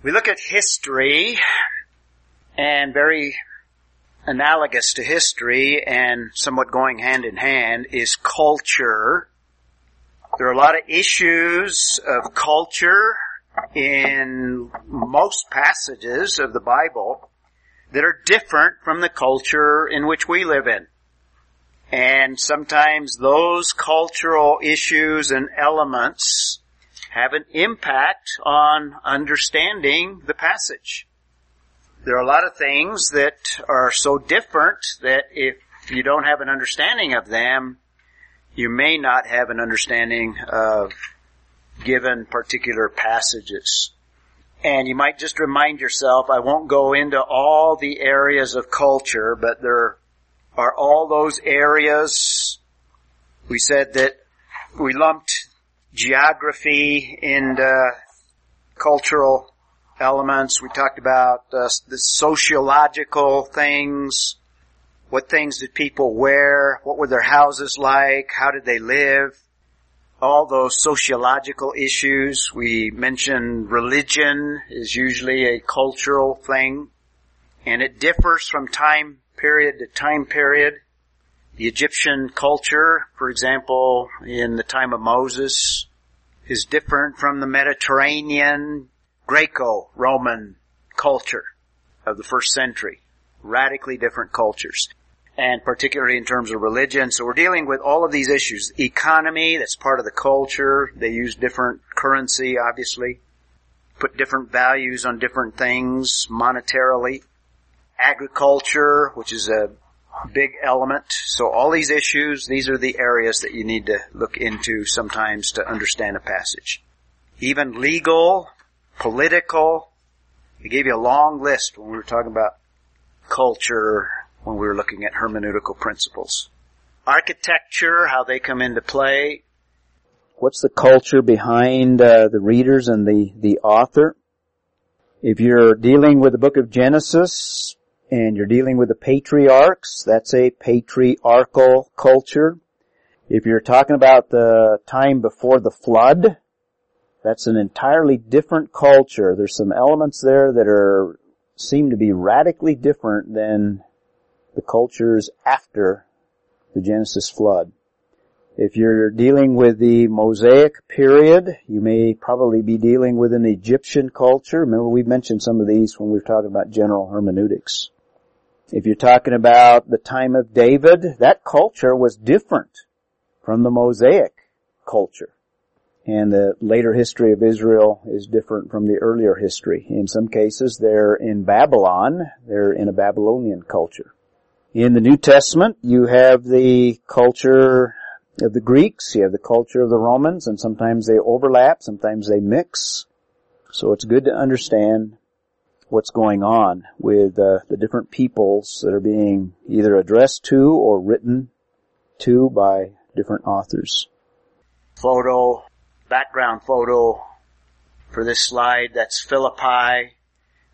We look at history and very analogous to history and somewhat going hand in hand is culture. There are a lot of issues of culture in most passages of the Bible that are different from the culture in which we live in. And sometimes those cultural issues and elements have an impact on understanding the passage. There are a lot of things that are so different that if you don't have an understanding of them, you may not have an understanding of given particular passages. And you might just remind yourself, I won't go into all the areas of culture, but there are all those areas. We said that we lumped geography into cultural elements. We talked about uh, the sociological things. What things did people wear? What were their houses like? How did they live? all those sociological issues. We mentioned religion is usually a cultural thing and it differs from time period to time period. The Egyptian culture, for example, in the time of Moses is different from the Mediterranean Greco-Roman culture of the first century. Radically different cultures and particularly in terms of religion. So we're dealing with all of these issues. Economy, that's part of the culture. They use different currency, obviously. Put different values on different things monetarily. Agriculture, which is a big element. So all these issues, these are the areas that you need to look into sometimes to understand a passage. Even legal, political. I gave you a long list when we were talking about culture, when we were looking at hermeneutical principles. Architecture, how they come into play. What's the culture behind uh, the readers and the, the author? If you're dealing with the book of Genesis and you're dealing with the patriarchs, that's a patriarchal culture. If you're talking about the time before the flood, that's an entirely different culture. There's some elements there that are, seem to be radically different than the cultures after the Genesis flood. If you're dealing with the Mosaic period, you may probably be dealing with an Egyptian culture. Remember we mentioned some of these when we were talking about general hermeneutics. If you're talking about the time of David, that culture was different from the Mosaic culture. And the later history of Israel is different from the earlier history. In some cases, they're in Babylon. They're in a Babylonian culture. In the New Testament, you have the culture of the Greeks, you have the culture of the Romans, and sometimes they overlap, sometimes they mix. So it's good to understand what's going on with uh, the different peoples that are being either addressed to or written to by different authors. Photo, background photo for this slide, that's Philippi.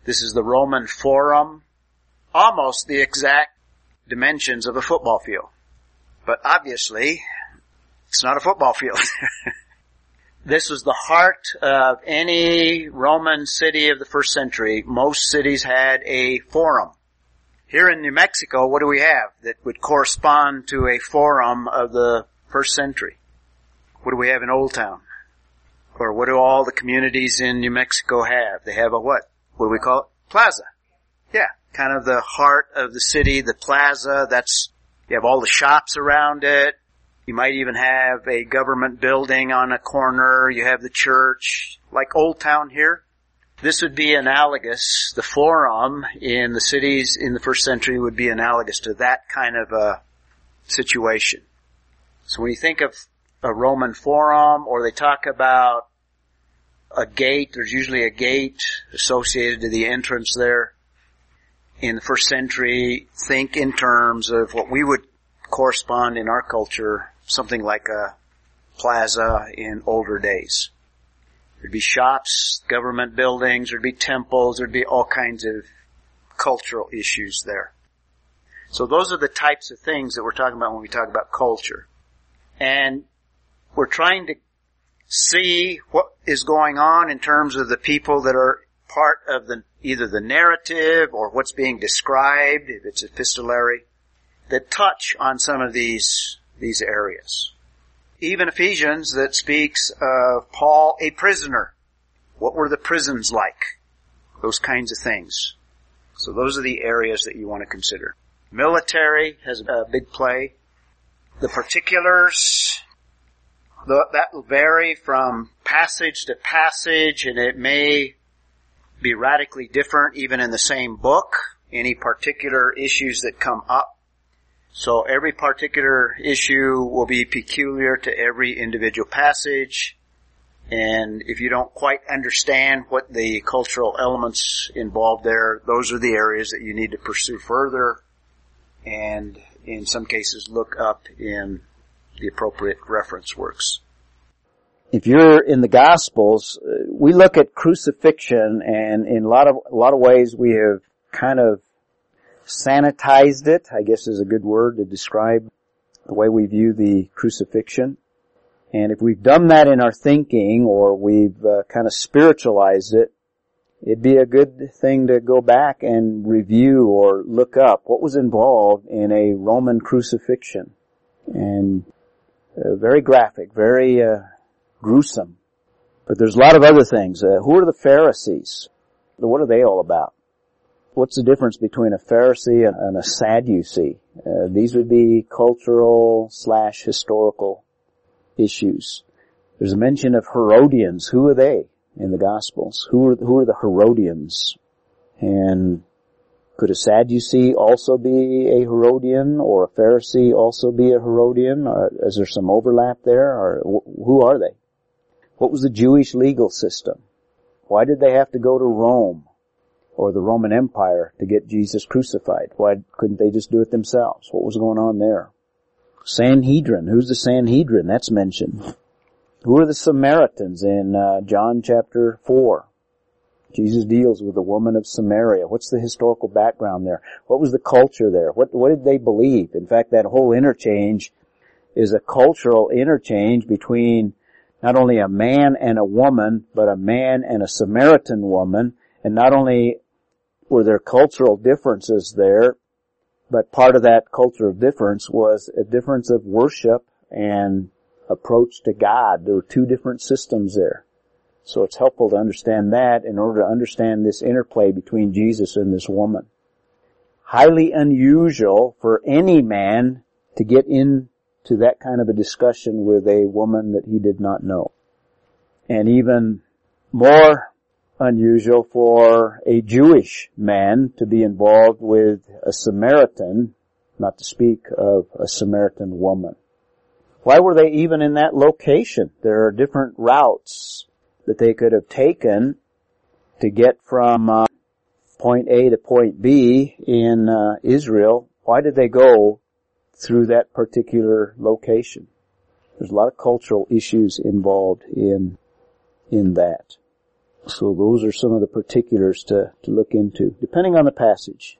This is the Roman Forum. Almost the exact dimensions of a football field. But obviously, it's not a football field. this was the heart of any Roman city of the first century. Most cities had a forum. Here in New Mexico, what do we have that would correspond to a forum of the first century? What do we have in Old Town? Or what do all the communities in New Mexico have? They have a what? What do we call it? Plaza. Yeah kind of the heart of the city, the plaza. That's, you have all the shops around it. You might even have a government building on a corner. You have the church, like Old Town here. This would be analogous. The forum in the cities in the first century would be analogous to that kind of a situation. So when you think of a Roman forum or they talk about a gate, there's usually a gate associated to the entrance there in the first century think in terms of what we would correspond in our culture, something like a plaza in older days. There'd be shops, government buildings, there'd be temples, there'd be all kinds of cultural issues there. So those are the types of things that we're talking about when we talk about culture. And we're trying to see what is going on in terms of the people that are part of the, either the narrative or what's being described, if it's epistolary, that touch on some of these, these areas. Even Ephesians that speaks of Paul a prisoner. What were the prisons like? Those kinds of things. So those are the areas that you want to consider. Military has a big play. The particulars, that will vary from passage to passage and it may be radically different even in the same book, any particular issues that come up. So every particular issue will be peculiar to every individual passage. And if you don't quite understand what the cultural elements involved there, those are the areas that you need to pursue further and in some cases look up in the appropriate reference works. If you're in the Gospels, uh, we look at crucifixion and in a lot of, a lot of ways we have kind of sanitized it, I guess is a good word to describe the way we view the crucifixion. And if we've done that in our thinking or we've uh, kind of spiritualized it, it'd be a good thing to go back and review or look up what was involved in a Roman crucifixion. And uh, very graphic, very uh, gruesome. But there's a lot of other things. Uh, who are the Pharisees? What are they all about? What's the difference between a Pharisee and a Sadducee? Uh, these would be cultural slash historical issues. There's a mention of Herodians. Who are they in the Gospels? Who are, who are the Herodians? And could a Sadducee also be a Herodian or a Pharisee also be a Herodian? Or is there some overlap there or who are they? What was the Jewish legal system? Why did they have to go to Rome or the Roman Empire to get Jesus crucified? Why couldn't they just do it themselves? What was going on there? Sanhedrin. Who's the Sanhedrin? That's mentioned. Who are the Samaritans in uh, John chapter 4? Jesus deals with the woman of Samaria. What's the historical background there? What was the culture there? What, what did they believe? In fact, that whole interchange is a cultural interchange between not only a man and a woman, but a man and a Samaritan woman. And not only were there cultural differences there, but part of that cultural difference was a difference of worship and approach to God. There were two different systems there. So it's helpful to understand that in order to understand this interplay between Jesus and this woman. Highly unusual for any man to get into that kind of a discussion with a woman that he did not know. And even more unusual for a Jewish man to be involved with a Samaritan, not to speak of a Samaritan woman. Why were they even in that location? There are different routes that they could have taken to get from uh, point A to point B in uh, Israel. Why did they go through that particular location. There's a lot of cultural issues involved in, in that. So those are some of the particulars to, to look into, depending on the passage.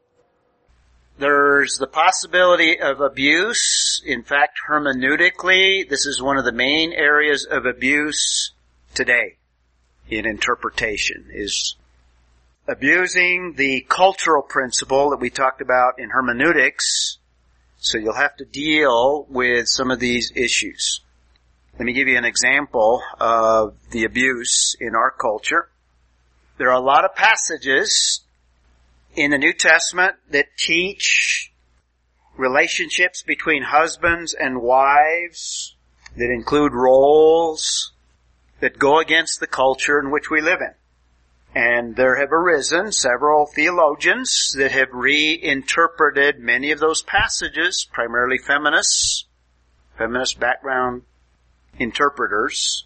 There's the possibility of abuse. In fact, hermeneutically, this is one of the main areas of abuse today in interpretation is abusing the cultural principle that we talked about in hermeneutics so you'll have to deal with some of these issues. Let me give you an example of the abuse in our culture. There are a lot of passages in the New Testament that teach relationships between husbands and wives that include roles that go against the culture in which we live in. And there have arisen several theologians that have reinterpreted many of those passages, primarily feminists, feminist background interpreters.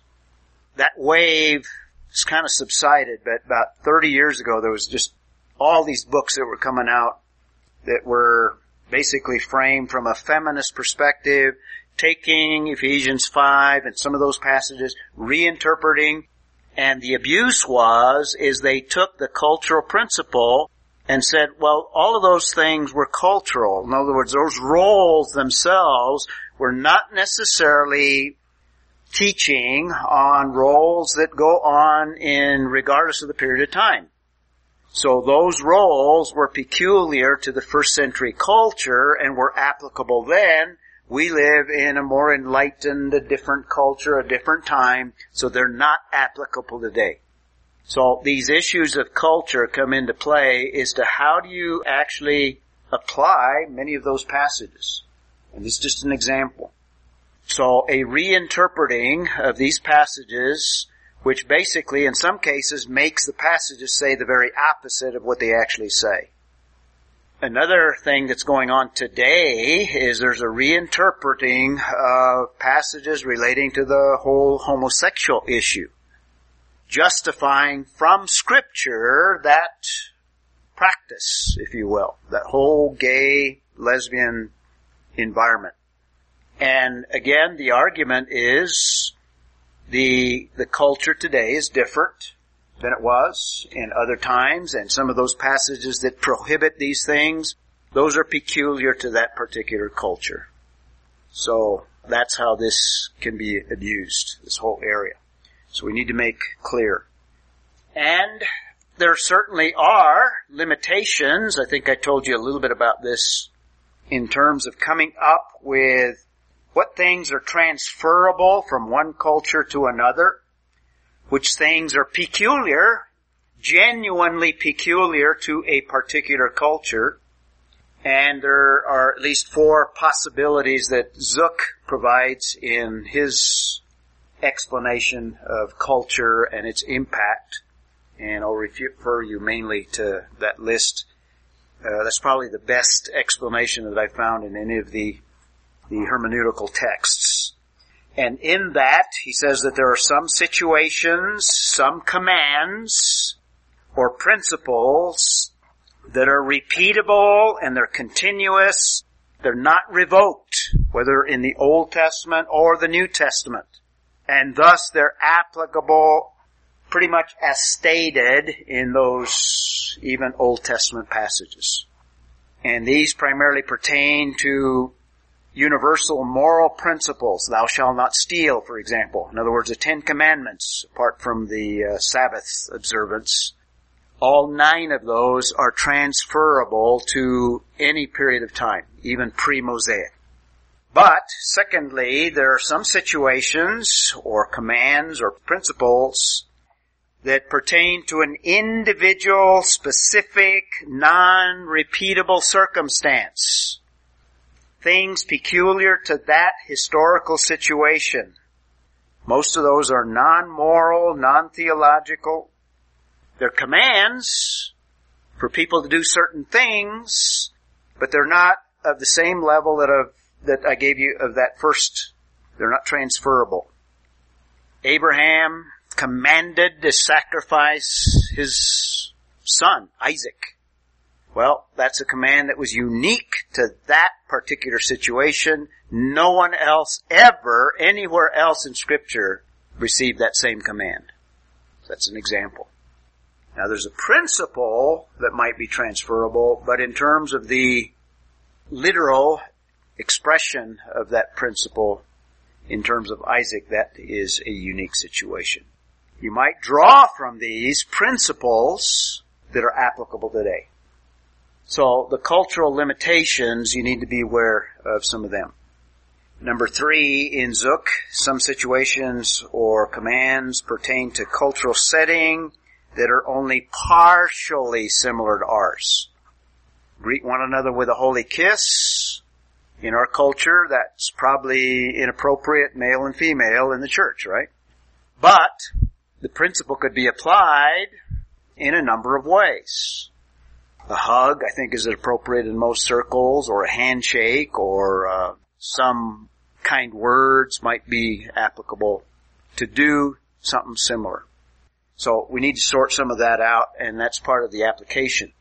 That wave has kind of subsided, but about 30 years ago there was just all these books that were coming out that were basically framed from a feminist perspective, taking Ephesians 5 and some of those passages, reinterpreting and the abuse was, is they took the cultural principle and said, well, all of those things were cultural. In other words, those roles themselves were not necessarily teaching on roles that go on in regardless of the period of time. So those roles were peculiar to the first century culture and were applicable then. We live in a more enlightened, a different culture, a different time, so they're not applicable today. So these issues of culture come into play as to how do you actually apply many of those passages. And this is just an example. So a reinterpreting of these passages, which basically in some cases makes the passages say the very opposite of what they actually say. Another thing that's going on today is there's a reinterpreting of passages relating to the whole homosexual issue. Justifying from scripture that practice, if you will, that whole gay, lesbian environment. And again, the argument is the, the culture today is different than it was in other times, and some of those passages that prohibit these things, those are peculiar to that particular culture. So that's how this can be abused, this whole area. So we need to make clear. And there certainly are limitations. I think I told you a little bit about this in terms of coming up with what things are transferable from one culture to another, which things are peculiar, genuinely peculiar to a particular culture, and there are at least four possibilities that Zuck provides in his explanation of culture and its impact. And I'll refer you mainly to that list. Uh, that's probably the best explanation that I found in any of the the hermeneutical texts. And in that, he says that there are some situations, some commands, or principles that are repeatable and they're continuous. They're not revoked, whether in the Old Testament or the New Testament. And thus they're applicable pretty much as stated in those even Old Testament passages. And these primarily pertain to universal moral principles. Thou shalt not steal, for example. In other words, the Ten Commandments, apart from the uh, Sabbath observance. All nine of those are transferable to any period of time, even pre-Mosaic. But, secondly, there are some situations or commands or principles that pertain to an individual, specific, non-repeatable circumstance things peculiar to that historical situation. Most of those are non-moral, non-theological. They're commands for people to do certain things, but they're not of the same level that of, that I gave you of that first. They're not transferable. Abraham commanded to sacrifice his son, Isaac. Well, that's a command that was unique to that particular situation. No one else ever, anywhere else in scripture, received that same command. That's an example. Now there's a principle that might be transferable, but in terms of the literal expression of that principle, in terms of Isaac, that is a unique situation. You might draw from these principles that are applicable today. So the cultural limitations, you need to be aware of some of them. Number three, in Zuck, some situations or commands pertain to cultural setting that are only partially similar to ours. Greet one another with a holy kiss. In our culture, that's probably inappropriate, male and female in the church, right? But the principle could be applied in a number of ways. A hug, I think, is appropriate in most circles, or a handshake, or uh, some kind words might be applicable to do something similar. So we need to sort some of that out, and that's part of the application.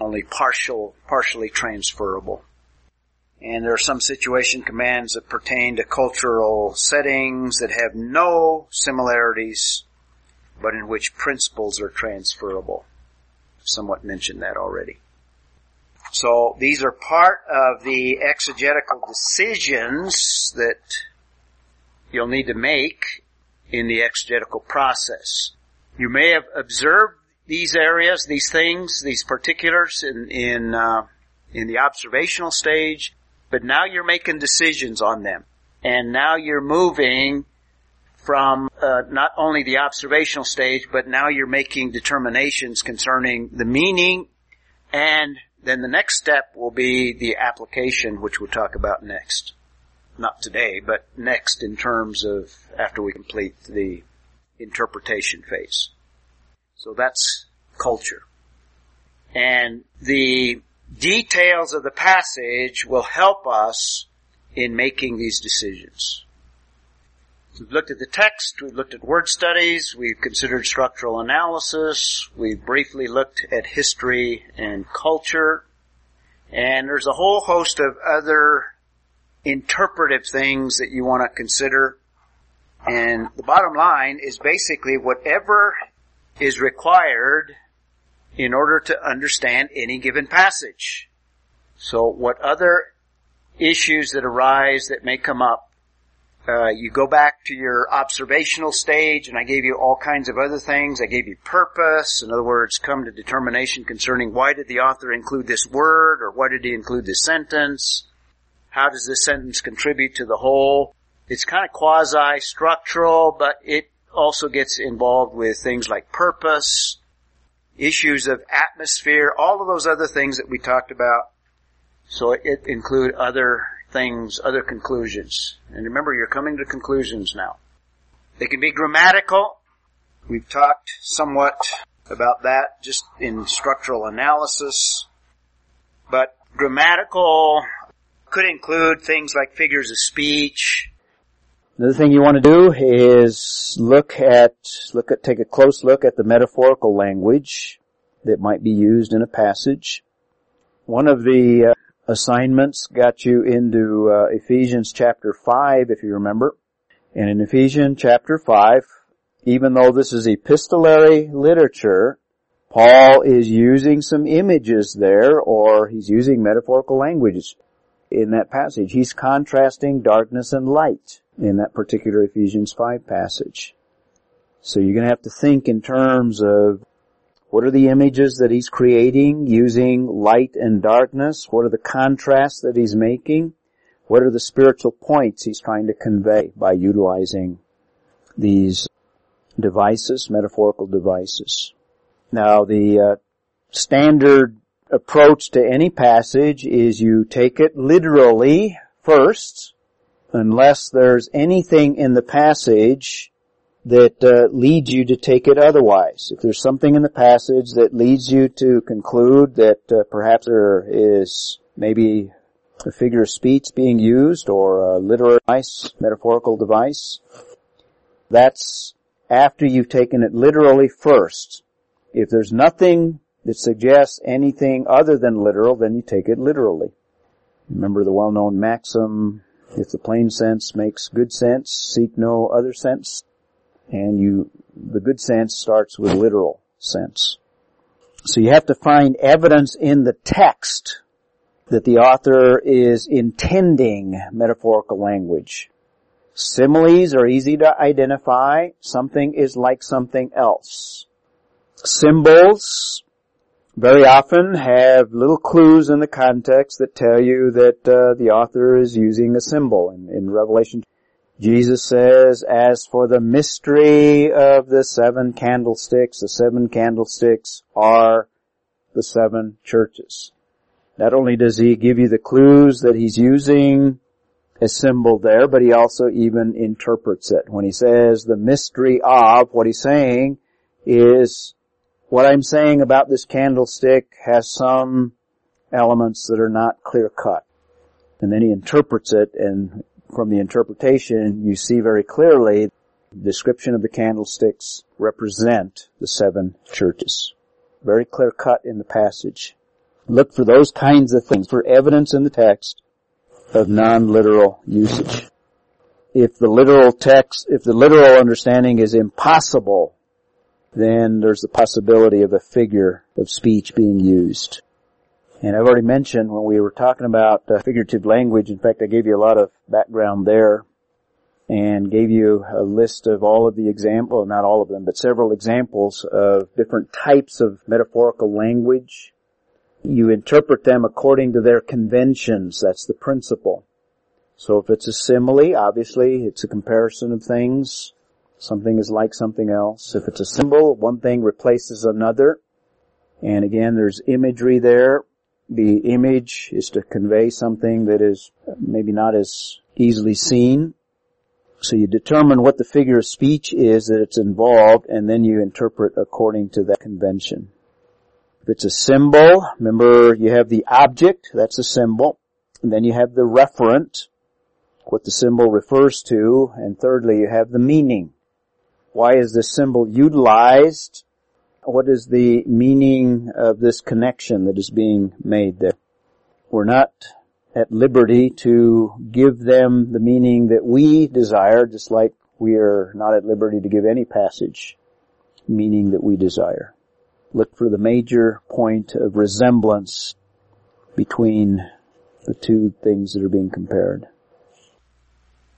Only partial, partially transferable. And there are some situation commands that pertain to cultural settings that have no similarities, but in which principles are transferable somewhat mentioned that already. So these are part of the exegetical decisions that you'll need to make in the exegetical process. You may have observed these areas, these things, these particulars in in uh, in the observational stage, but now you're making decisions on them, and now you're moving from uh, not only the observational stage, but now you're making determinations concerning the meaning, and then the next step will be the application, which we'll talk about next. Not today, but next in terms of after we complete the interpretation phase. So that's culture. And the details of the passage will help us in making these decisions. We've looked at the text, we've looked at word studies, we've considered structural analysis, we've briefly looked at history and culture, and there's a whole host of other interpretive things that you want to consider. And the bottom line is basically whatever is required in order to understand any given passage. So what other issues that arise that may come up, uh, you go back to your observational stage and I gave you all kinds of other things. I gave you purpose. In other words, come to determination concerning why did the author include this word or why did he include this sentence? How does this sentence contribute to the whole? It's kind of quasi-structural, but it also gets involved with things like purpose, issues of atmosphere, all of those other things that we talked about. So it include other things, other conclusions. And remember, you're coming to conclusions now. They can be grammatical. We've talked somewhat about that just in structural analysis. But grammatical could include things like figures of speech, Another thing you want to do is look at, look at, take a close look at the metaphorical language that might be used in a passage. One of the uh, assignments got you into uh, Ephesians chapter 5, if you remember. And in Ephesians chapter 5, even though this is epistolary literature, Paul is using some images there, or he's using metaphorical language in that passage. He's contrasting darkness and light in that particular Ephesians 5 passage. So you're going to have to think in terms of what are the images that he's creating using light and darkness? What are the contrasts that he's making? What are the spiritual points he's trying to convey by utilizing these devices, metaphorical devices? Now the uh, standard approach to any passage is you take it literally first, unless there's anything in the passage that uh, leads you to take it otherwise. If there's something in the passage that leads you to conclude that uh, perhaps there is maybe a figure of speech being used or a literary device, metaphorical device, that's after you've taken it literally first. If there's nothing that suggests anything other than literal, then you take it literally. Remember the well-known maxim, if the plain sense makes good sense, seek no other sense. And you, the good sense starts with literal sense. So you have to find evidence in the text that the author is intending metaphorical language. Similes are easy to identify. Something is like something else. Symbols very often have little clues in the context that tell you that uh, the author is using a symbol. In, in Revelation, Jesus says, as for the mystery of the seven candlesticks, the seven candlesticks are the seven churches. Not only does he give you the clues that he's using a symbol there, but he also even interprets it. When he says the mystery of, what he's saying is what I'm saying about this candlestick has some elements that are not clear cut. And then he interprets it and from the interpretation you see very clearly the description of the candlesticks represent the seven churches. Very clear cut in the passage. Look for those kinds of things, for evidence in the text of non-literal usage. If the literal text, if the literal understanding is impossible then there's the possibility of a figure of speech being used. And I've already mentioned when we were talking about uh, figurative language, in fact I gave you a lot of background there, and gave you a list of all of the example, not all of them, but several examples of different types of metaphorical language. You interpret them according to their conventions. That's the principle. So if it's a simile, obviously it's a comparison of things. Something is like something else. If it's a symbol, one thing replaces another. And again, there's imagery there. The image is to convey something that is maybe not as easily seen. So you determine what the figure of speech is that it's involved and then you interpret according to that convention. If it's a symbol, remember you have the object, that's a symbol, and then you have the referent, what the symbol refers to, and thirdly you have the meaning. Why is this symbol utilized? What is the meaning of this connection that is being made there? We're not at liberty to give them the meaning that we desire, just like we are not at liberty to give any passage meaning that we desire. Look for the major point of resemblance between the two things that are being compared.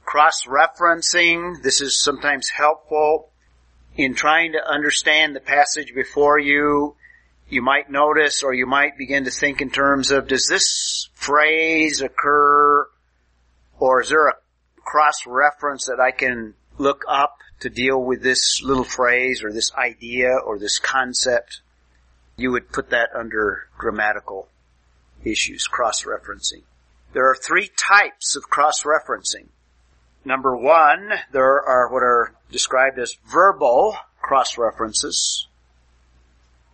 Cross-referencing, this is sometimes helpful in trying to understand the passage before you you might notice or you might begin to think in terms of does this phrase occur or is there a cross reference that I can look up to deal with this little phrase or this idea or this concept? You would put that under grammatical issues, cross referencing. There are three types of cross referencing. Number one, there are what are described as verbal cross references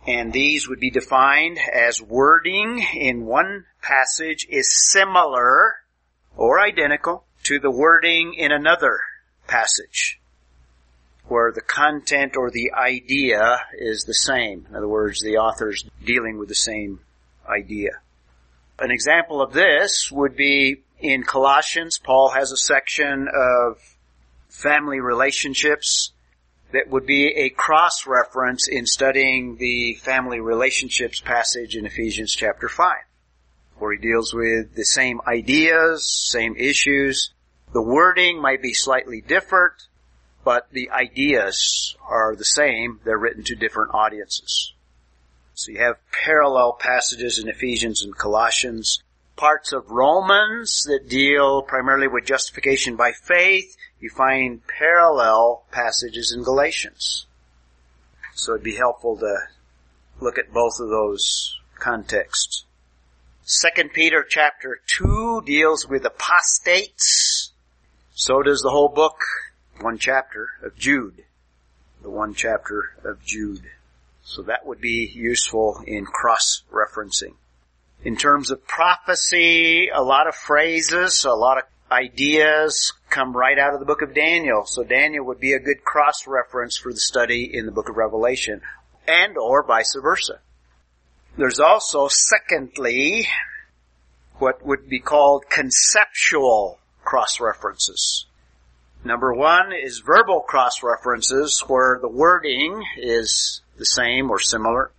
and these would be defined as wording in one passage is similar or identical to the wording in another passage where the content or the idea is the same. In other words, the author's dealing with the same idea. An example of this would be in Colossians, Paul has a section of family relationships that would be a cross reference in studying the family relationships passage in Ephesians chapter 5, where he deals with the same ideas, same issues. The wording might be slightly different, but the ideas are the same. They're written to different audiences. So you have parallel passages in Ephesians and Colossians, parts of Romans that deal primarily with justification by faith, you find parallel passages in Galatians. So it'd be helpful to look at both of those contexts. Second Peter chapter 2 deals with apostates. So does the whole book, one chapter of Jude. The one chapter of Jude. So that would be useful in cross-referencing. In terms of prophecy, a lot of phrases, a lot of ideas come right out of the book of Daniel. So Daniel would be a good cross-reference for the study in the book of Revelation and or vice versa. There's also, secondly, what would be called conceptual cross-references. Number one is verbal cross-references where the wording is the same or similar.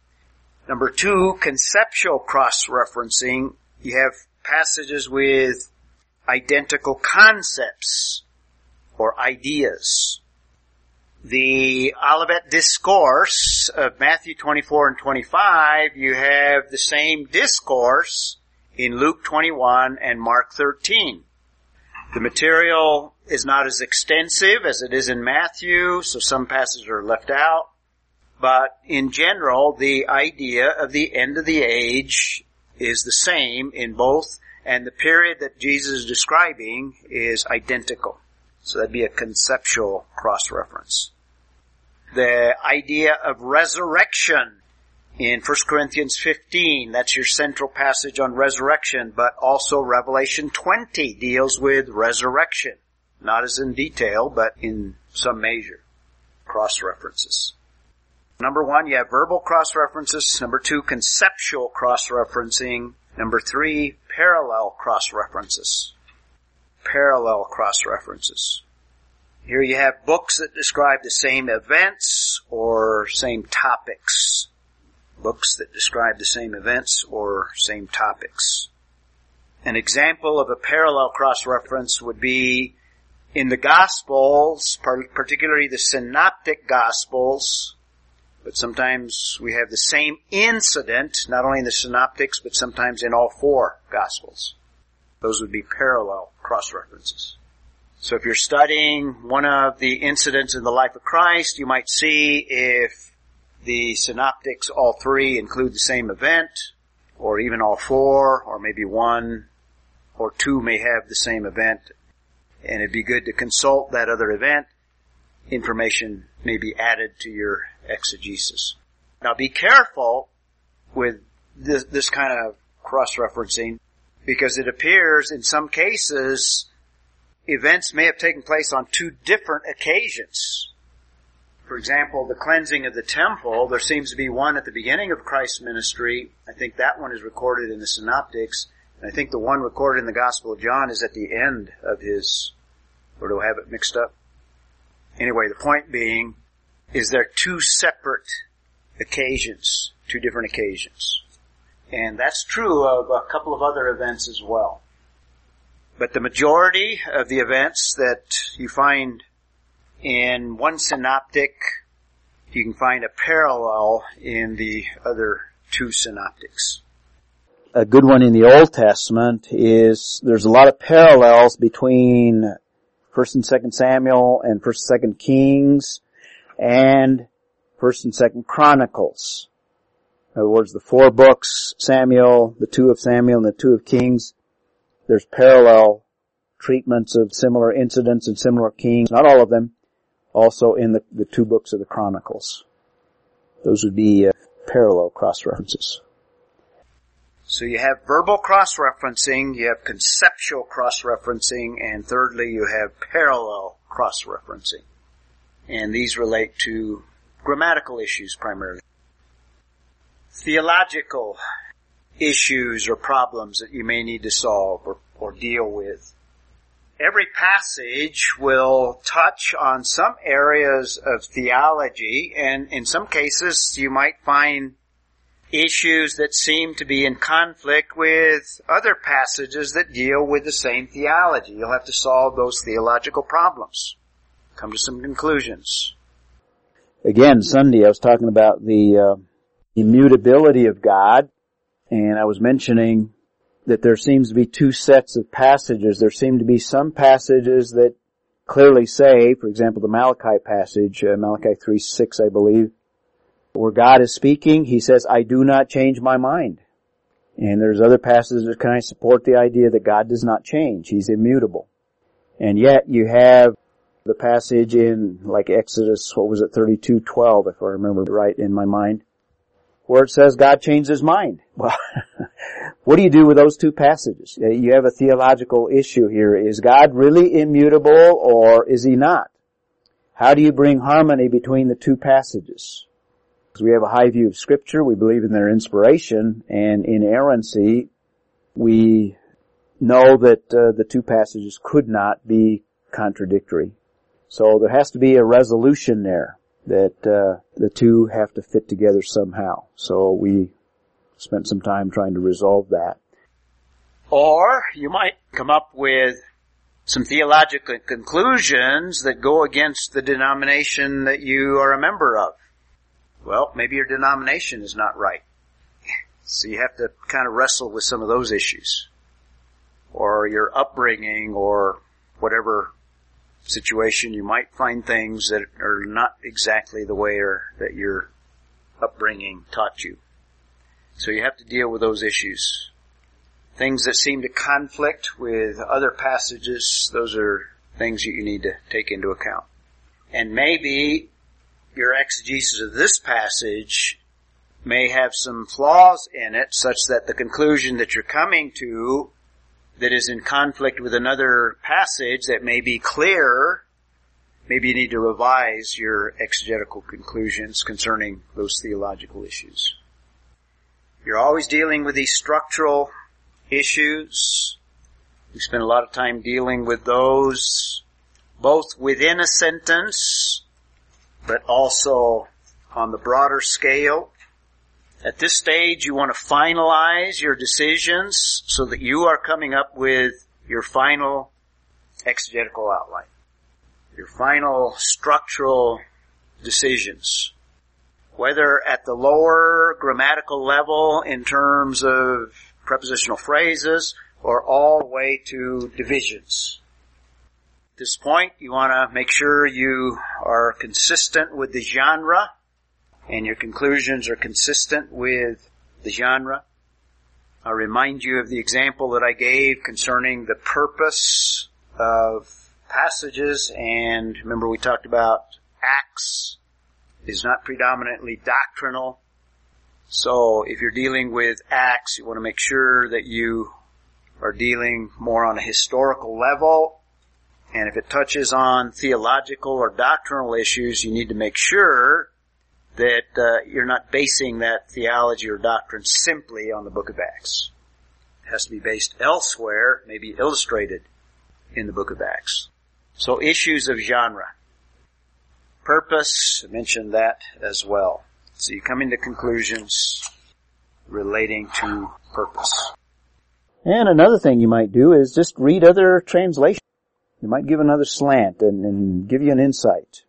Number two, conceptual cross-referencing. You have passages with identical concepts or ideas. The Olivet Discourse of Matthew 24 and 25, you have the same discourse in Luke 21 and Mark 13. The material is not as extensive as it is in Matthew, so some passages are left out. But in general, the idea of the end of the age is the same in both and the period that Jesus is describing is identical. So that'd be a conceptual cross-reference. The idea of resurrection in 1 Corinthians 15, that's your central passage on resurrection, but also Revelation 20 deals with resurrection. Not as in detail, but in some measure. Cross-references. Number one, you have verbal cross-references. Number two, conceptual cross-referencing. Number three, parallel cross-references. Parallel cross-references. Here you have books that describe the same events or same topics. Books that describe the same events or same topics. An example of a parallel cross-reference would be In the Gospels, particularly the Synoptic Gospels, but sometimes we have the same incident, not only in the Synoptics, but sometimes in all four Gospels. Those would be parallel cross-references. So if you're studying one of the incidents in the life of Christ, you might see if the synoptics, all three, include the same event, or even all four, or maybe one or two may have the same event, and it'd be good to consult that other event. Information may be added to your exegesis. Now be careful with this, this kind of cross-referencing because it appears in some cases events may have taken place on two different occasions. For example, the cleansing of the temple, there seems to be one at the beginning of Christ's ministry. I think that one is recorded in the Synoptics. And I think the one recorded in the Gospel of John is at the end of his, or do I have it mixed up? Anyway, the point being, is there two separate occasions, two different occasions. And that's true of a couple of other events as well. But the majority of the events that you find in one synoptic, you can find a parallel in the other two synoptics. A good one in the Old Testament is there's a lot of parallels between First and Second Samuel and First and Second Kings and First and Second Chronicles. In other words, the four books, Samuel, the two of Samuel and the two of Kings, there's parallel treatments of similar incidents and similar kings, not all of them, also in the, the two books of the Chronicles. Those would be uh, parallel cross-references. So you have verbal cross-referencing, you have conceptual cross-referencing, and thirdly you have parallel cross-referencing. And these relate to grammatical issues primarily. Theological issues or problems that you may need to solve or, or deal with. Every passage will touch on some areas of theology and in some cases you might find issues that seem to be in conflict with other passages that deal with the same theology. You'll have to solve those theological problems. Come to some conclusions. Again, Sunday I was talking about the uh, immutability of God and I was mentioning that there seems to be two sets of passages. There seem to be some passages that clearly say, for example, the Malachi passage, uh, Malachi 3, 6, I believe, where God is speaking, He says, I do not change my mind. And there's other passages that kind of support the idea that God does not change. He's immutable. And yet you have the passage in like Exodus, what was it, 32, 12, if I remember right in my mind, where it says God changed his mind. Well, what do you do with those two passages? Uh, you have a theological issue here. Is God really immutable or is he not? How do you bring harmony between the two passages? Because we have a high view of scripture, we believe in their inspiration and inerrancy. We know that uh, the two passages could not be contradictory. So there has to be a resolution there that uh, the two have to fit together somehow. So we spent some time trying to resolve that. Or you might come up with some theological conclusions that go against the denomination that you are a member of. Well, maybe your denomination is not right. So you have to kind of wrestle with some of those issues. Or your upbringing or whatever situation, you might find things that are not exactly the way or that your upbringing taught you. So you have to deal with those issues. Things that seem to conflict with other passages, those are things that you need to take into account. And maybe your exegesis of this passage may have some flaws in it such that the conclusion that you're coming to that is in conflict with another passage that may be clear, maybe you need to revise your exegetical conclusions concerning those theological issues. You're always dealing with these structural issues. We spend a lot of time dealing with those both within a sentence, but also on the broader scale. At this stage, you want to finalize your decisions so that you are coming up with your final exegetical outline. your final structural decisions. Whether at the lower grammatical level in terms of prepositional phrases or all the way to divisions. At this point, you want to make sure you are consistent with the genre and your conclusions are consistent with the genre. I'll remind you of the example that I gave concerning the purpose of passages and remember we talked about Acts is not predominantly doctrinal. So if you're dealing with Acts, you want to make sure that you are dealing more on a historical level. And if it touches on theological or doctrinal issues, you need to make sure that uh, you're not basing that theology or doctrine simply on the book of Acts. It has to be based elsewhere, maybe illustrated in the book of Acts. So issues of genre. Purpose, I mentioned that as well. So you come into conclusions relating to purpose. And another thing you might do is just read other translations. It might give another slant and, and give you an insight.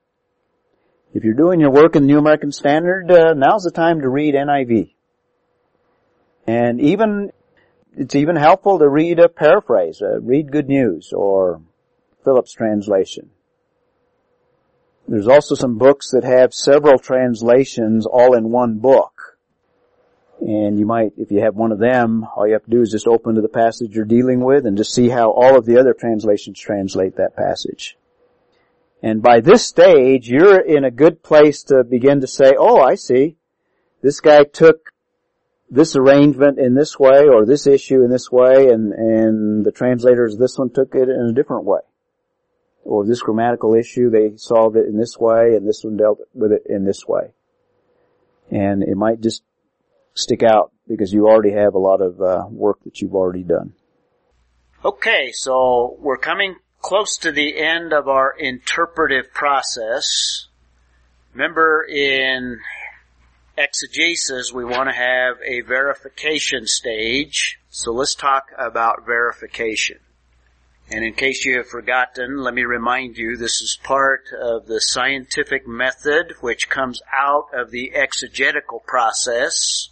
If you're doing your work in the New American Standard, uh, now's the time to read NIV. And even, it's even helpful to read a paraphrase, uh, read Good News or Phillips translation. There's also some books that have several translations all in one book. And you might, if you have one of them, all you have to do is just open to the passage you're dealing with and just see how all of the other translations translate that passage. And by this stage, you're in a good place to begin to say, oh, I see. This guy took this arrangement in this way or this issue in this way and, and the translators, this one took it in a different way or this grammatical issue, they solved it in this way, and this one dealt with it in this way. And it might just stick out because you already have a lot of uh, work that you've already done. Okay, so we're coming close to the end of our interpretive process. Remember in exegesis, we want to have a verification stage. So let's talk about verification. And in case you have forgotten, let me remind you this is part of the scientific method which comes out of the exegetical process.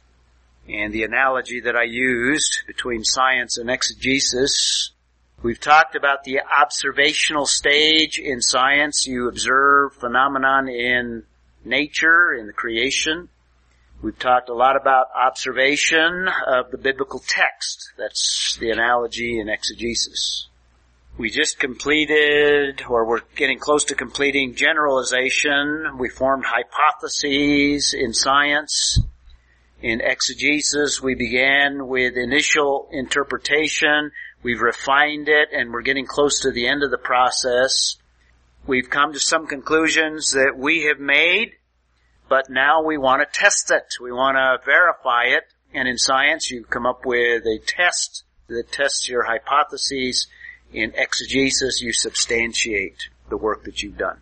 And the analogy that I used between science and exegesis, we've talked about the observational stage in science. You observe phenomenon in nature, in the creation. We've talked a lot about observation of the biblical text. That's the analogy in exegesis. We just completed, or we're getting close to completing generalization. We formed hypotheses in science. In exegesis, we began with initial interpretation. We've refined it and we're getting close to the end of the process. We've come to some conclusions that we have made, but now we want to test it. We want to verify it. And in science, you come up with a test that tests your hypotheses in exegesis, you substantiate the work that you've done.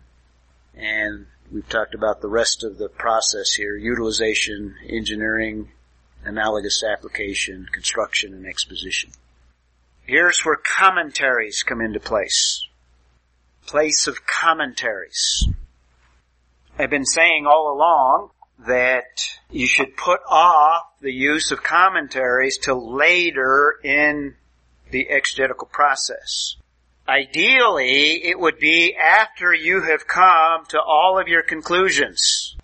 And we've talked about the rest of the process here, utilization, engineering, analogous application, construction, and exposition. Here's where commentaries come into place. Place of commentaries. I've been saying all along that you should put off the use of commentaries till later in the exegetical process. Ideally, it would be after you have come to all of your conclusions.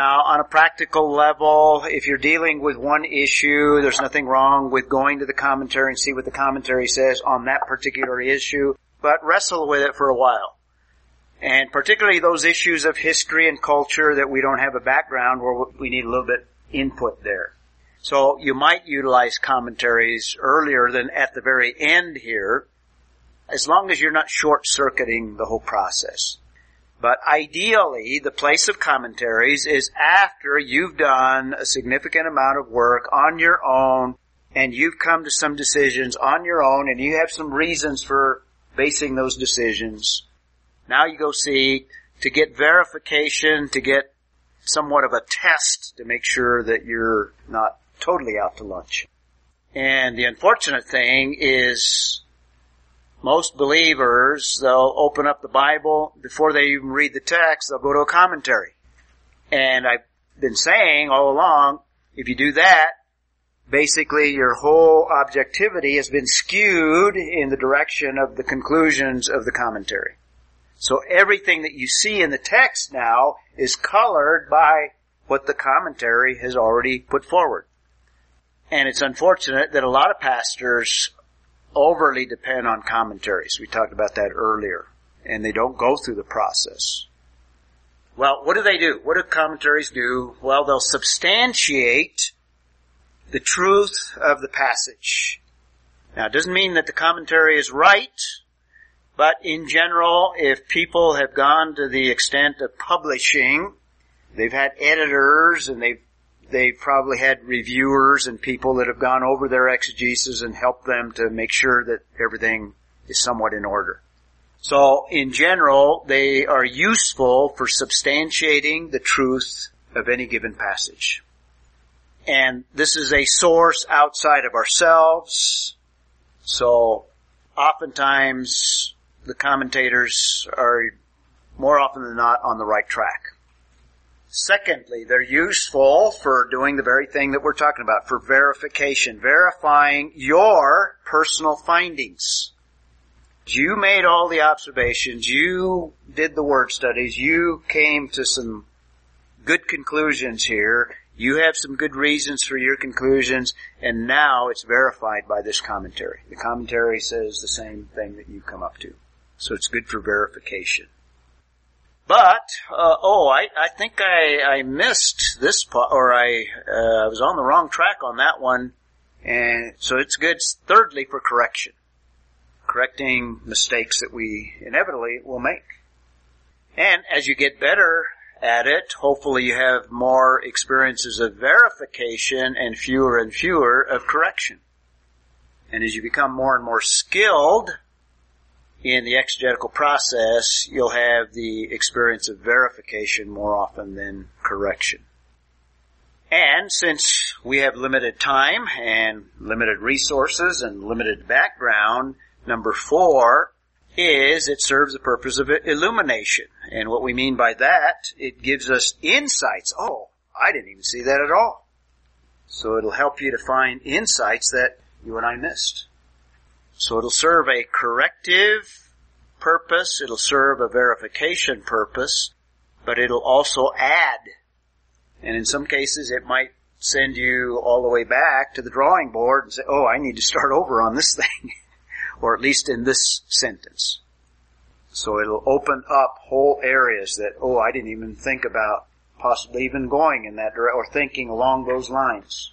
Now, on a practical level, if you're dealing with one issue, there's nothing wrong with going to the commentary and see what the commentary says on that particular issue, but wrestle with it for a while. And particularly those issues of history and culture that we don't have a background where we need a little bit input there. So you might utilize commentaries earlier than at the very end here, as long as you're not short circuiting the whole process. But ideally, the place of commentaries is after you've done a significant amount of work on your own and you've come to some decisions on your own and you have some reasons for basing those decisions. Now you go see to get verification, to get somewhat of a test to make sure that you're not totally out to lunch. And the unfortunate thing is most believers, they'll open up the Bible, before they even read the text, they'll go to a commentary. And I've been saying all along, if you do that, basically your whole objectivity has been skewed in the direction of the conclusions of the commentary. So everything that you see in the text now is colored by what the commentary has already put forward. And it's unfortunate that a lot of pastors overly depend on commentaries. We talked about that earlier. And they don't go through the process. Well, what do they do? What do commentaries do? Well, they'll substantiate the truth of the passage. Now, it doesn't mean that the commentary is right, but in general, if people have gone to the extent of publishing, they've had editors and they've they've probably had reviewers and people that have gone over their exegesis and helped them to make sure that everything is somewhat in order. So in general, they are useful for substantiating the truth of any given passage. And this is a source outside of ourselves. So oftentimes the commentators are more often than not on the right track. Secondly, they're useful for doing the very thing that we're talking about, for verification, verifying your personal findings. You made all the observations, you did the word studies, you came to some good conclusions here, you have some good reasons for your conclusions, and now it's verified by this commentary. The commentary says the same thing that you come up to. So it's good for verification. But uh, oh, I, I think I, I missed this part, or I uh, was on the wrong track on that one, and so it's good. Thirdly, for correction, correcting mistakes that we inevitably will make, and as you get better at it, hopefully you have more experiences of verification and fewer and fewer of correction. And as you become more and more skilled in the exegetical process, you'll have the experience of verification more often than correction. And since we have limited time and limited resources and limited background, number four is it serves the purpose of illumination. And what we mean by that, it gives us insights. Oh, I didn't even see that at all. So it'll help you to find insights that you and I missed. So it'll serve a corrective purpose, it'll serve a verification purpose, but it'll also add. And in some cases it might send you all the way back to the drawing board and say, oh, I need to start over on this thing. or at least in this sentence. So it'll open up whole areas that, oh, I didn't even think about possibly even going in that direction or thinking along those lines.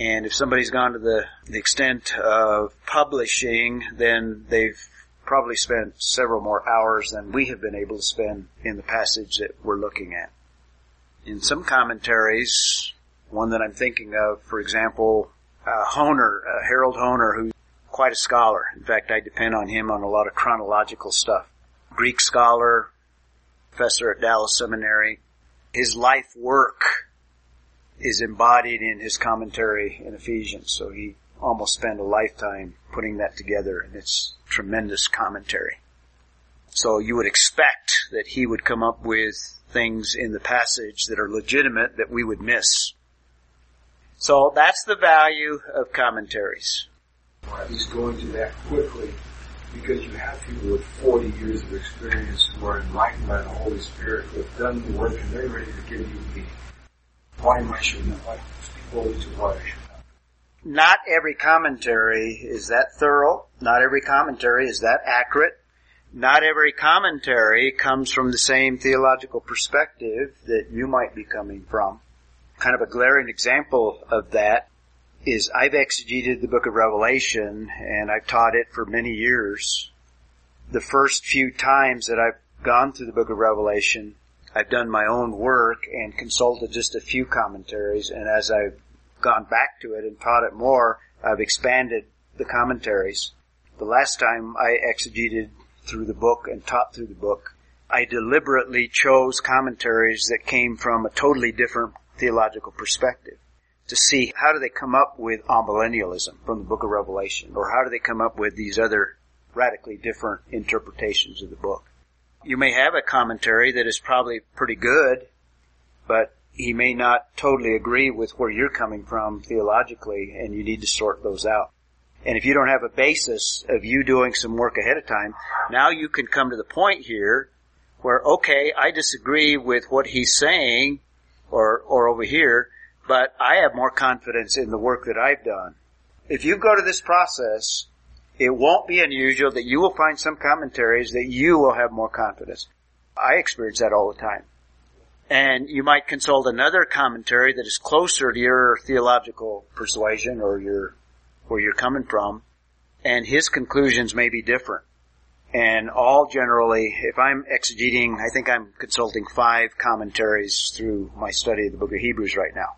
And if somebody's gone to the, the extent of publishing, then they've probably spent several more hours than we have been able to spend in the passage that we're looking at. In some commentaries, one that I'm thinking of, for example, uh, Hoehner, uh, Harold Hoehner, who's quite a scholar. In fact, I depend on him on a lot of chronological stuff. Greek scholar, professor at Dallas Seminary. His life work is embodied in his commentary in Ephesians. So he almost spent a lifetime putting that together and it's tremendous commentary. So you would expect that he would come up with things in the passage that are legitimate that we would miss. So that's the value of commentaries. Least going to that quickly because you have people with 40 years of experience who are enlightened by the Holy Spirit who have done the work and they're ready to give you the why am I to what I should not. Not every commentary is that thorough. Not every commentary is that accurate. Not every commentary comes from the same theological perspective that you might be coming from. Kind of a glaring example of that is I've exegeted the book of Revelation and I've taught it for many years. The first few times that I've gone through the book of Revelation, I've done my own work and consulted just a few commentaries and as I've gone back to it and taught it more, I've expanded the commentaries. The last time I exegeted through the book and taught through the book, I deliberately chose commentaries that came from a totally different theological perspective to see how do they come up with amillennialism from the book of Revelation, or how do they come up with these other radically different interpretations of the book. You may have a commentary that is probably pretty good, but he may not totally agree with where you're coming from theologically, and you need to sort those out. And if you don't have a basis of you doing some work ahead of time, now you can come to the point here where, okay, I disagree with what he's saying, or, or over here, but I have more confidence in the work that I've done. If you go to this process, it won't be unusual that you will find some commentaries that you will have more confidence. I experience that all the time. And you might consult another commentary that is closer to your theological persuasion or your, where you're coming from, and his conclusions may be different. And all generally, if I'm exegeting, I think I'm consulting five commentaries through my study of the book of Hebrews right now.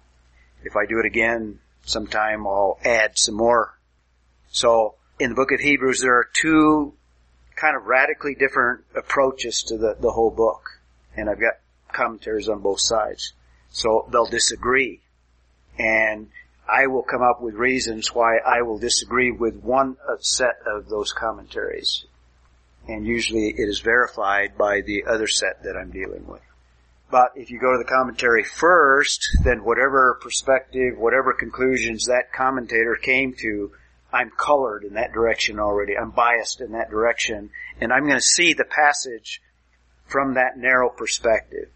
If I do it again sometime, I'll add some more. So, in the book of Hebrews, there are two kind of radically different approaches to the, the whole book. And I've got commentaries on both sides. So they'll disagree. And I will come up with reasons why I will disagree with one set of those commentaries and usually it is verified by the other set that I'm dealing with. But if you go to the commentary first, then whatever perspective, whatever conclusions that commentator came to, I'm colored in that direction already. I'm biased in that direction. And I'm going to see the passage from that narrow perspective.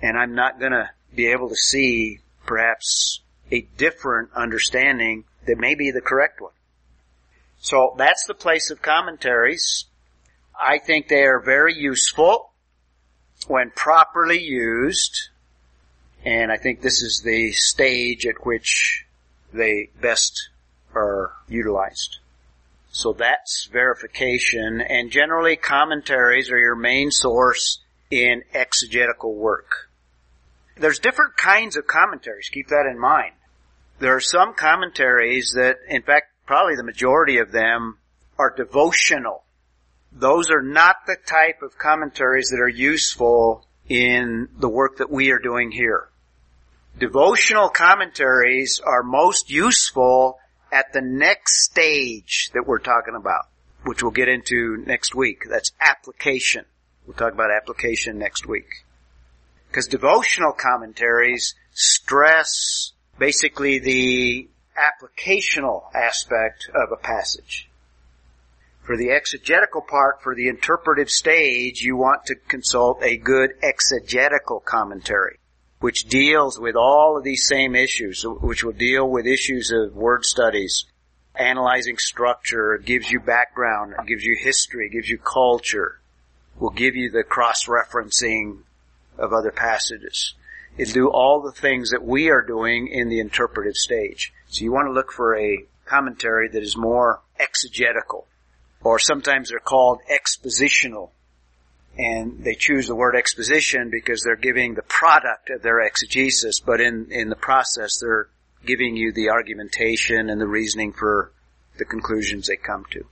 And I'm not going to be able to see perhaps a different understanding that may be the correct one. So that's the place of commentaries. I think they are very useful when properly used, and I think this is the stage at which they best are utilized. So that's verification, and generally commentaries are your main source in exegetical work. There's different kinds of commentaries, keep that in mind. There are some commentaries that, in fact, probably the majority of them are devotional those are not the type of commentaries that are useful in the work that we are doing here. Devotional commentaries are most useful at the next stage that we're talking about, which we'll get into next week. That's application. We'll talk about application next week. Because devotional commentaries stress basically the applicational aspect of a passage. For the exegetical part, for the interpretive stage, you want to consult a good exegetical commentary, which deals with all of these same issues, which will deal with issues of word studies, analyzing structure, gives you background, gives you history, gives you culture, will give you the cross-referencing of other passages. It'll do all the things that we are doing in the interpretive stage. So you want to look for a commentary that is more exegetical or sometimes they're called expositional. And they choose the word exposition because they're giving the product of their exegesis, but in, in the process they're giving you the argumentation and the reasoning for the conclusions they come to.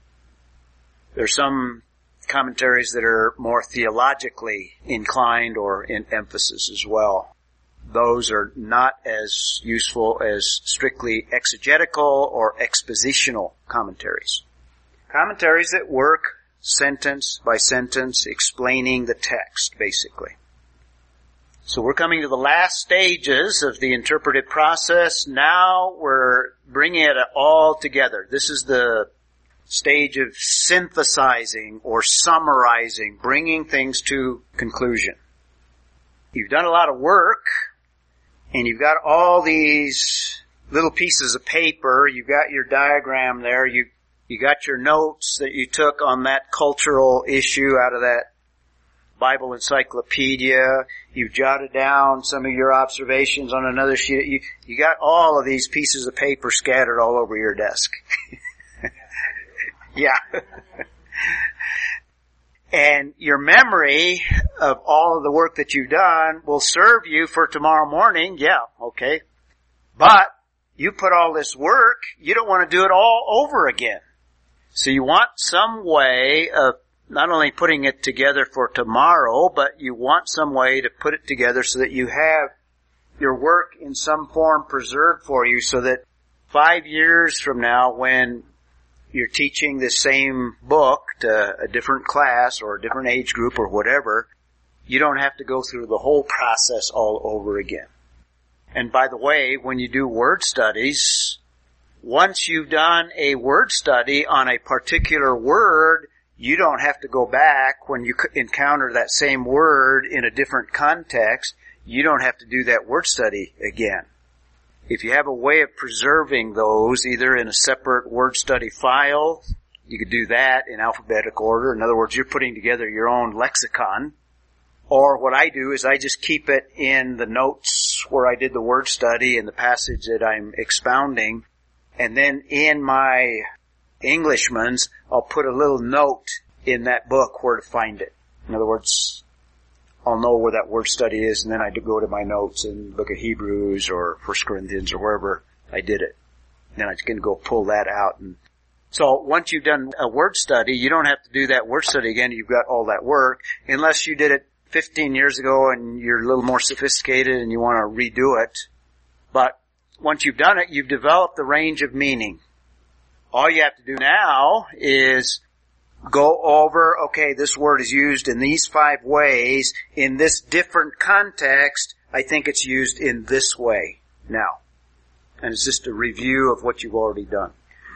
There are some commentaries that are more theologically inclined or in emphasis as well. Those are not as useful as strictly exegetical or expositional commentaries. Commentaries that work sentence by sentence explaining the text, basically. So we're coming to the last stages of the interpretive process. Now we're bringing it all together. This is the stage of synthesizing or summarizing, bringing things to conclusion. You've done a lot of work and you've got all these little pieces of paper. You've got your diagram there. You you got your notes that you took on that cultural issue out of that Bible encyclopedia. You've jotted down some of your observations on another sheet. You, you got all of these pieces of paper scattered all over your desk. yeah. and your memory of all of the work that you've done will serve you for tomorrow morning. Yeah, okay. But you put all this work, you don't want to do it all over again. So you want some way of not only putting it together for tomorrow, but you want some way to put it together so that you have your work in some form preserved for you so that five years from now when you're teaching the same book to a different class or a different age group or whatever, you don't have to go through the whole process all over again. And by the way, when you do word studies, once you've done a word study on a particular word, you don't have to go back when you encounter that same word in a different context. You don't have to do that word study again. If you have a way of preserving those, either in a separate word study file, you could do that in alphabetical order. In other words, you're putting together your own lexicon. Or what I do is I just keep it in the notes where I did the word study and the passage that I'm expounding. And then in my Englishman's, I'll put a little note in that book where to find it. In other words, I'll know where that word study is and then I go to my notes and look at Hebrews or First Corinthians or wherever I did it. Then I can go pull that out and so once you've done a word study, you don't have to do that word study again. You've got all that work unless you did it 15 years ago and you're a little more sophisticated and you want to redo it. But once you've done it, you've developed the range of meaning. All you have to do now is go over, okay, this word is used in these five ways. In this different context, I think it's used in this way now. And it's just a review of what you've already done.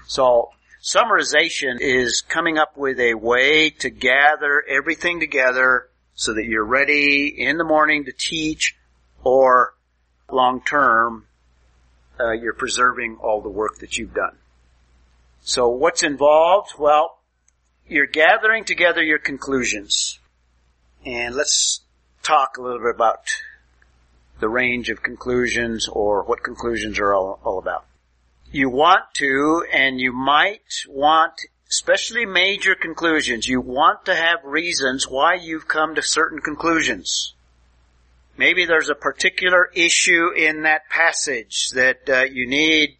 So, summarization is coming up with a way to gather everything together so that you're ready in the morning to teach or long term, uh, you're preserving all the work that you've done. So what's involved? Well, you're gathering together your conclusions. And let's talk a little bit about the range of conclusions or what conclusions are all, all about. You want to, and you might want, especially major conclusions, you want to have reasons why you've come to certain conclusions. Maybe there's a particular issue in that passage that uh, you need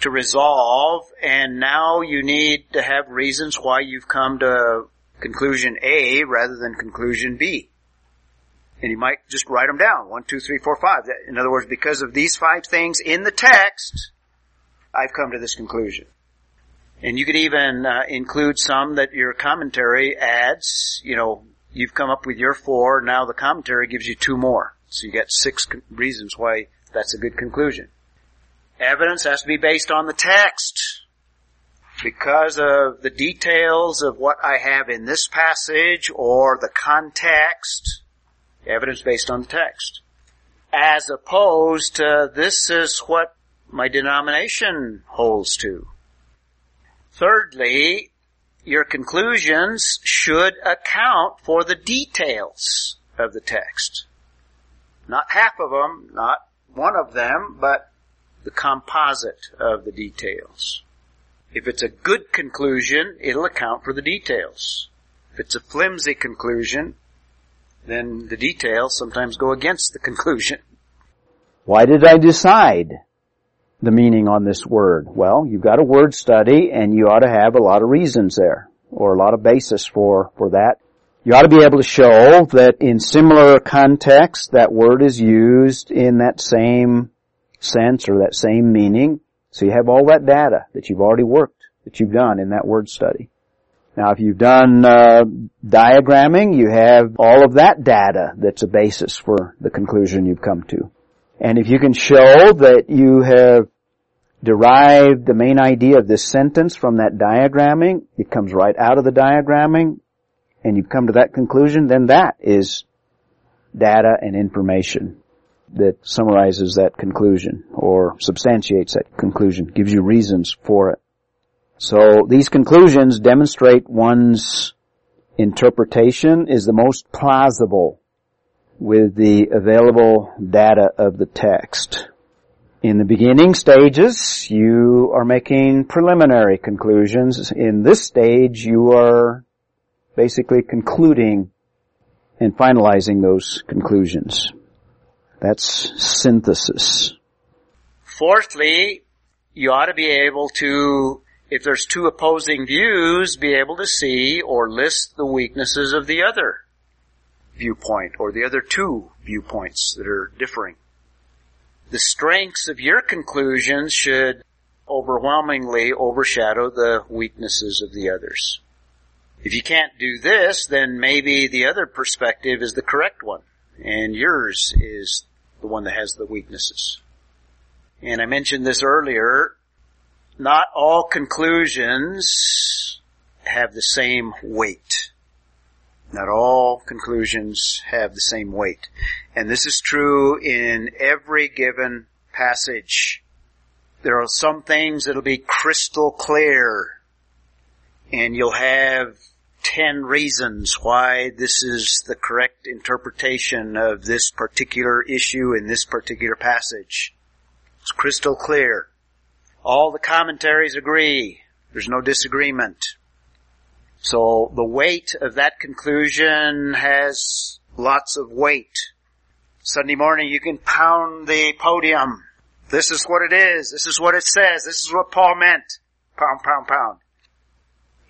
to resolve and now you need to have reasons why you've come to conclusion A rather than conclusion B. And you might just write them down. One, two, three, four, five. In other words, because of these five things in the text, I've come to this conclusion. And you could even uh, include some that your commentary adds. You know, you've come up with your four, now the commentary gives you two more. So you get six reasons why that's a good conclusion. Evidence has to be based on the text. Because of the details of what I have in this passage or the context, evidence based on the text. As opposed to this is what my denomination holds to. Thirdly, your conclusions should account for the details of the text. Not half of them, not one of them, but the composite of the details. If it's a good conclusion, it'll account for the details. If it's a flimsy conclusion, then the details sometimes go against the conclusion. Why did I decide the meaning on this word? Well, you've got a word study and you ought to have a lot of reasons there or a lot of basis for, for that. You ought to be able to show that in similar contexts that word is used in that same sense or that same meaning. So you have all that data that you've already worked, that you've done in that word study. Now if you've done uh, diagramming, you have all of that data that's a basis for the conclusion you've come to. And if you can show that you have derived the main idea of this sentence from that diagramming, it comes right out of the diagramming, and you've come to that conclusion, then that is data and information that summarizes that conclusion or substantiates that conclusion, gives you reasons for it. So these conclusions demonstrate one's interpretation is the most plausible with the available data of the text. In the beginning stages, you are making preliminary conclusions. In this stage, you are basically concluding and finalizing those conclusions. That's synthesis. Fourthly, you ought to be able to, if there's two opposing views, be able to see or list the weaknesses of the other viewpoint or the other two viewpoints that are differing. The strengths of your conclusions should overwhelmingly overshadow the weaknesses of the others. If you can't do this, then maybe the other perspective is the correct one, and yours is the one that has the weaknesses. And I mentioned this earlier, not all conclusions have the same weight. Not all conclusions have the same weight. And this is true in every given passage. There are some things that'll be crystal clear and you'll have 10 reasons why this is the correct interpretation of this particular issue in this particular passage. It's crystal clear. All the commentaries agree. There's no disagreement. So the weight of that conclusion has lots of weight. Sunday morning you can pound the podium. This is what it is. This is what it says. This is what Paul meant. Pound, pound, pound.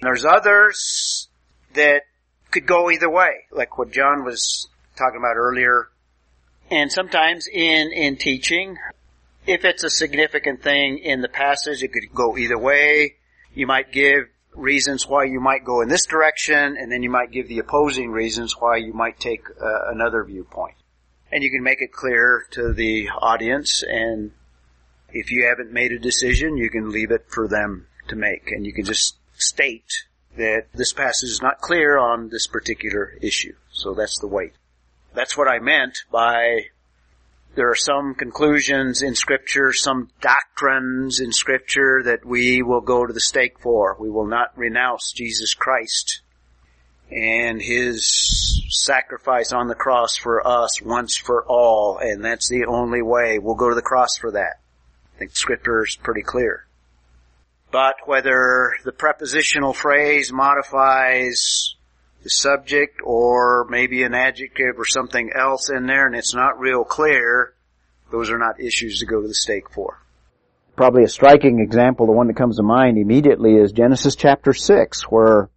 And there's others that could go either way, like what John was talking about earlier. And sometimes in, in teaching, if it's a significant thing in the passage, it could go either way. You might give reasons why you might go in this direction, and then you might give the opposing reasons why you might take uh, another viewpoint. And you can make it clear to the audience, and if you haven't made a decision, you can leave it for them to make, and you can just state that this passage is not clear on this particular issue. So that's the weight. That's what I meant by there are some conclusions in scripture, some doctrines in scripture that we will go to the stake for. We will not renounce Jesus Christ and his sacrifice on the cross for us once for all, and that's the only way. We'll go to the cross for that. I think scripture is pretty clear. But whether the prepositional phrase modifies the subject or maybe an adjective or something else in there and it's not real clear, those are not issues to go to the stake for. Probably a striking example, the one that comes to mind immediately is Genesis chapter 6 where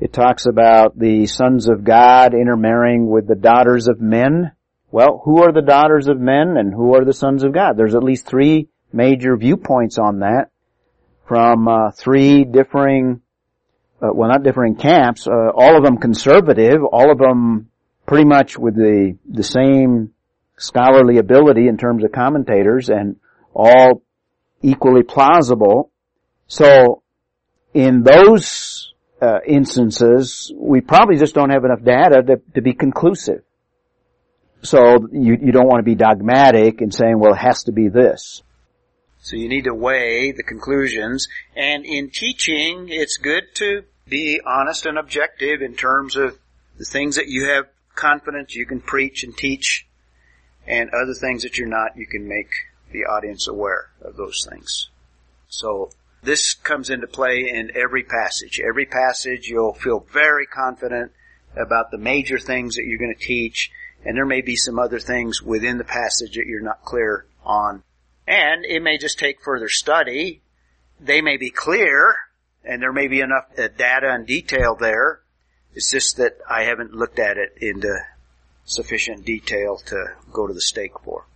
it talks about the sons of God intermarrying with the daughters of men. Well, who are the daughters of men and who are the sons of God? There's at least three major viewpoints on that from uh, three differing uh, well, not differing camps, uh, all of them conservative, all of them pretty much with the, the same scholarly ability in terms of commentators and all equally plausible. So in those uh, instances, we probably just don't have enough data to, to be conclusive. So you, you don't want to be dogmatic in saying, well, it has to be this. So you need to weigh the conclusions. And in teaching, it's good to be honest and objective in terms of the things that you have confidence you can preach and teach and other things that you're not, you can make the audience aware of those things. So this comes into play in every passage. Every passage you'll feel very confident about the major things that you're going to teach and there may be some other things within the passage that you're not clear on and it may just take further study. They may be clear, and there may be enough uh, data and detail there. It's just that I haven't looked at it into sufficient detail to go to the stake for.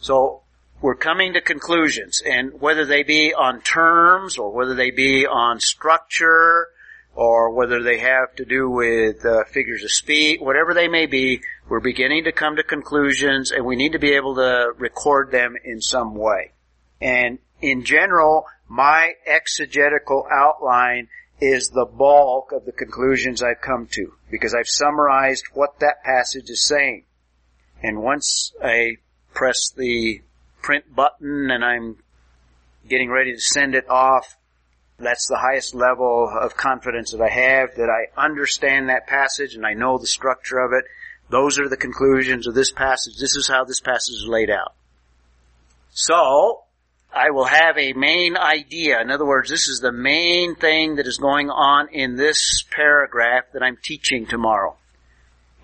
So, we're coming to conclusions, and whether they be on terms, or whether they be on structure, or whether they have to do with uh, figures of speech, whatever they may be, we're beginning to come to conclusions and we need to be able to record them in some way. And in general, my exegetical outline is the bulk of the conclusions I've come to because I've summarized what that passage is saying. And once I press the print button and I'm getting ready to send it off, that's the highest level of confidence that I have that I understand that passage and I know the structure of it those are the conclusions of this passage. This is how this passage is laid out. So, I will have a main idea. In other words, this is the main thing that is going on in this paragraph that I'm teaching tomorrow.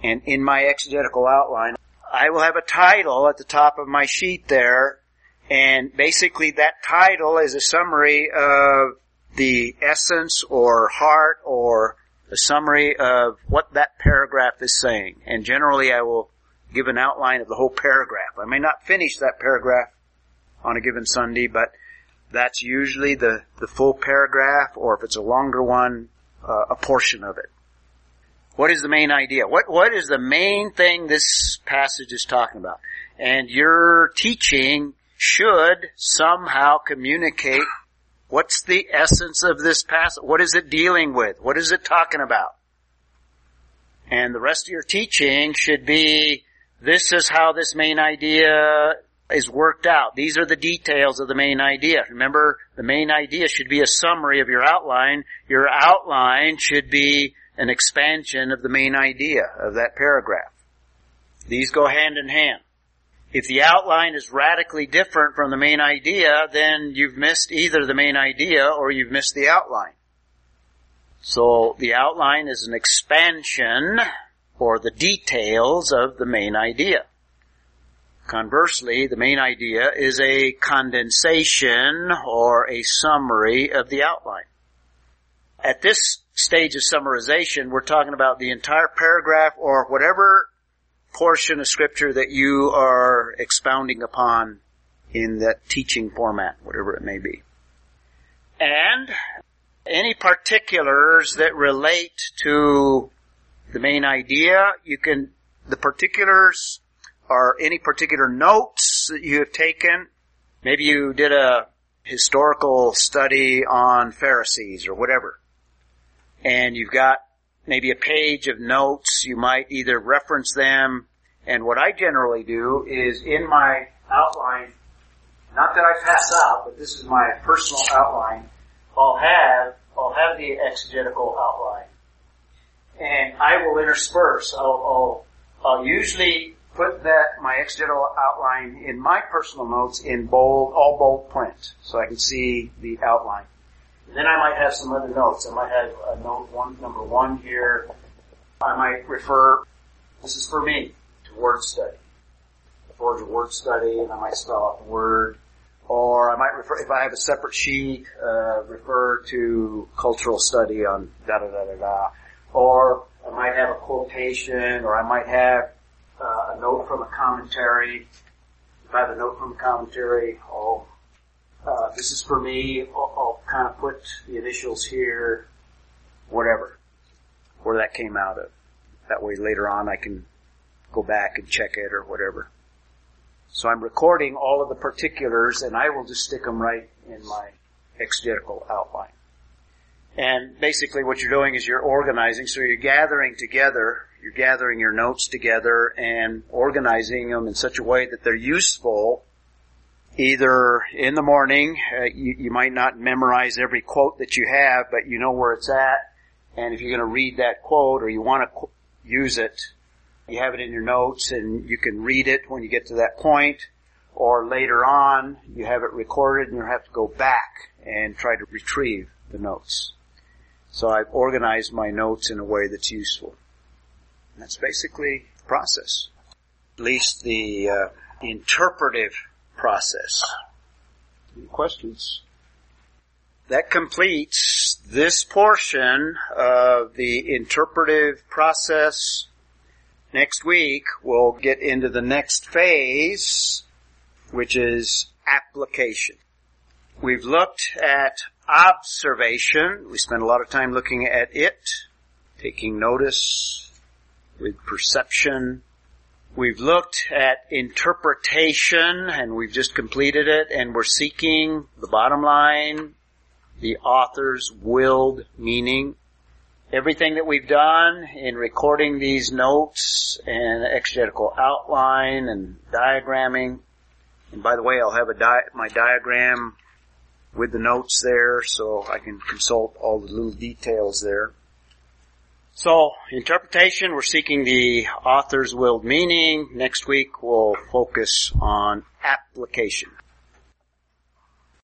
And in my exegetical outline, I will have a title at the top of my sheet there, and basically that title is a summary of the essence or heart or a summary of what that paragraph is saying. And generally I will give an outline of the whole paragraph. I may not finish that paragraph on a given Sunday, but that's usually the, the full paragraph, or if it's a longer one, uh, a portion of it. What is the main idea? What, what is the main thing this passage is talking about? And your teaching should somehow communicate what's the essence of this passage? What is it dealing with? What is it talking about? And the rest of your teaching should be, this is how this main idea is worked out. These are the details of the main idea. Remember, the main idea should be a summary of your outline. Your outline should be an expansion of the main idea of that paragraph. These go hand in hand. If the outline is radically different from the main idea, then you've missed either the main idea or you've missed the outline. So the outline is an expansion or the details of the main idea. Conversely, the main idea is a condensation or a summary of the outline. At this stage of summarization, we're talking about the entire paragraph or whatever portion of scripture that you are expounding upon in that teaching format, whatever it may be. And any particulars that relate to the main idea, you can, the particulars are any particular notes that you have taken. Maybe you did a historical study on Pharisees or whatever. And you've got maybe a page of notes. You might either reference them. And what I generally do is in my outline, not that I pass out, but this is my personal outline. I'll have, I'll have the exegetical outline. And I will intersperse. I'll, I'll, I'll usually put that, my exegetical outline in my personal notes in bold, all bold print, so I can see the outline. And then I might have some other notes. I might have a note one, number one here. I might refer, this is for me, to word study. A word study, and I might spell out the word. Or I might refer, if I have a separate sheet, uh, refer to cultural study on da da da da da. Or I might have a quotation, or I might have uh, a note from a commentary. If I have a note from a commentary, I'll, uh, this is for me, I'll, I'll kind of put the initials here, whatever, where that came out of. That way later on I can go back and check it or whatever. So I'm recording all of the particulars and I will just stick them right in my exegetical outline. And basically what you're doing is you're organizing, so you're gathering together you're gathering your notes together and organizing them in such a way that they're useful either in the morning, uh, you, you, might not memorize every quote that you have, but you know where it's at. And if you're going to read that quote or you want to qu- use it, you have it in your notes and you can read it when you get to that point. Or later on, you have it recorded and you have to go back and try to retrieve the notes. So I've organized my notes in a way that's useful. That's basically the process. At least the uh, interpretive process. Any questions? That completes this portion of the interpretive process. Next week, we'll get into the next phase, which is application. We've looked at observation. We spent a lot of time looking at it, taking notice, with perception. We've looked at interpretation and we've just completed it and we're seeking the bottom line, the author's willed meaning. Everything that we've done in recording these notes and exegetical outline and diagramming, and by the way, I'll have a di- my diagram with the notes there so I can consult all the little details there. So, interpretation, we're seeking the author's willed meaning. Next week we'll focus on application.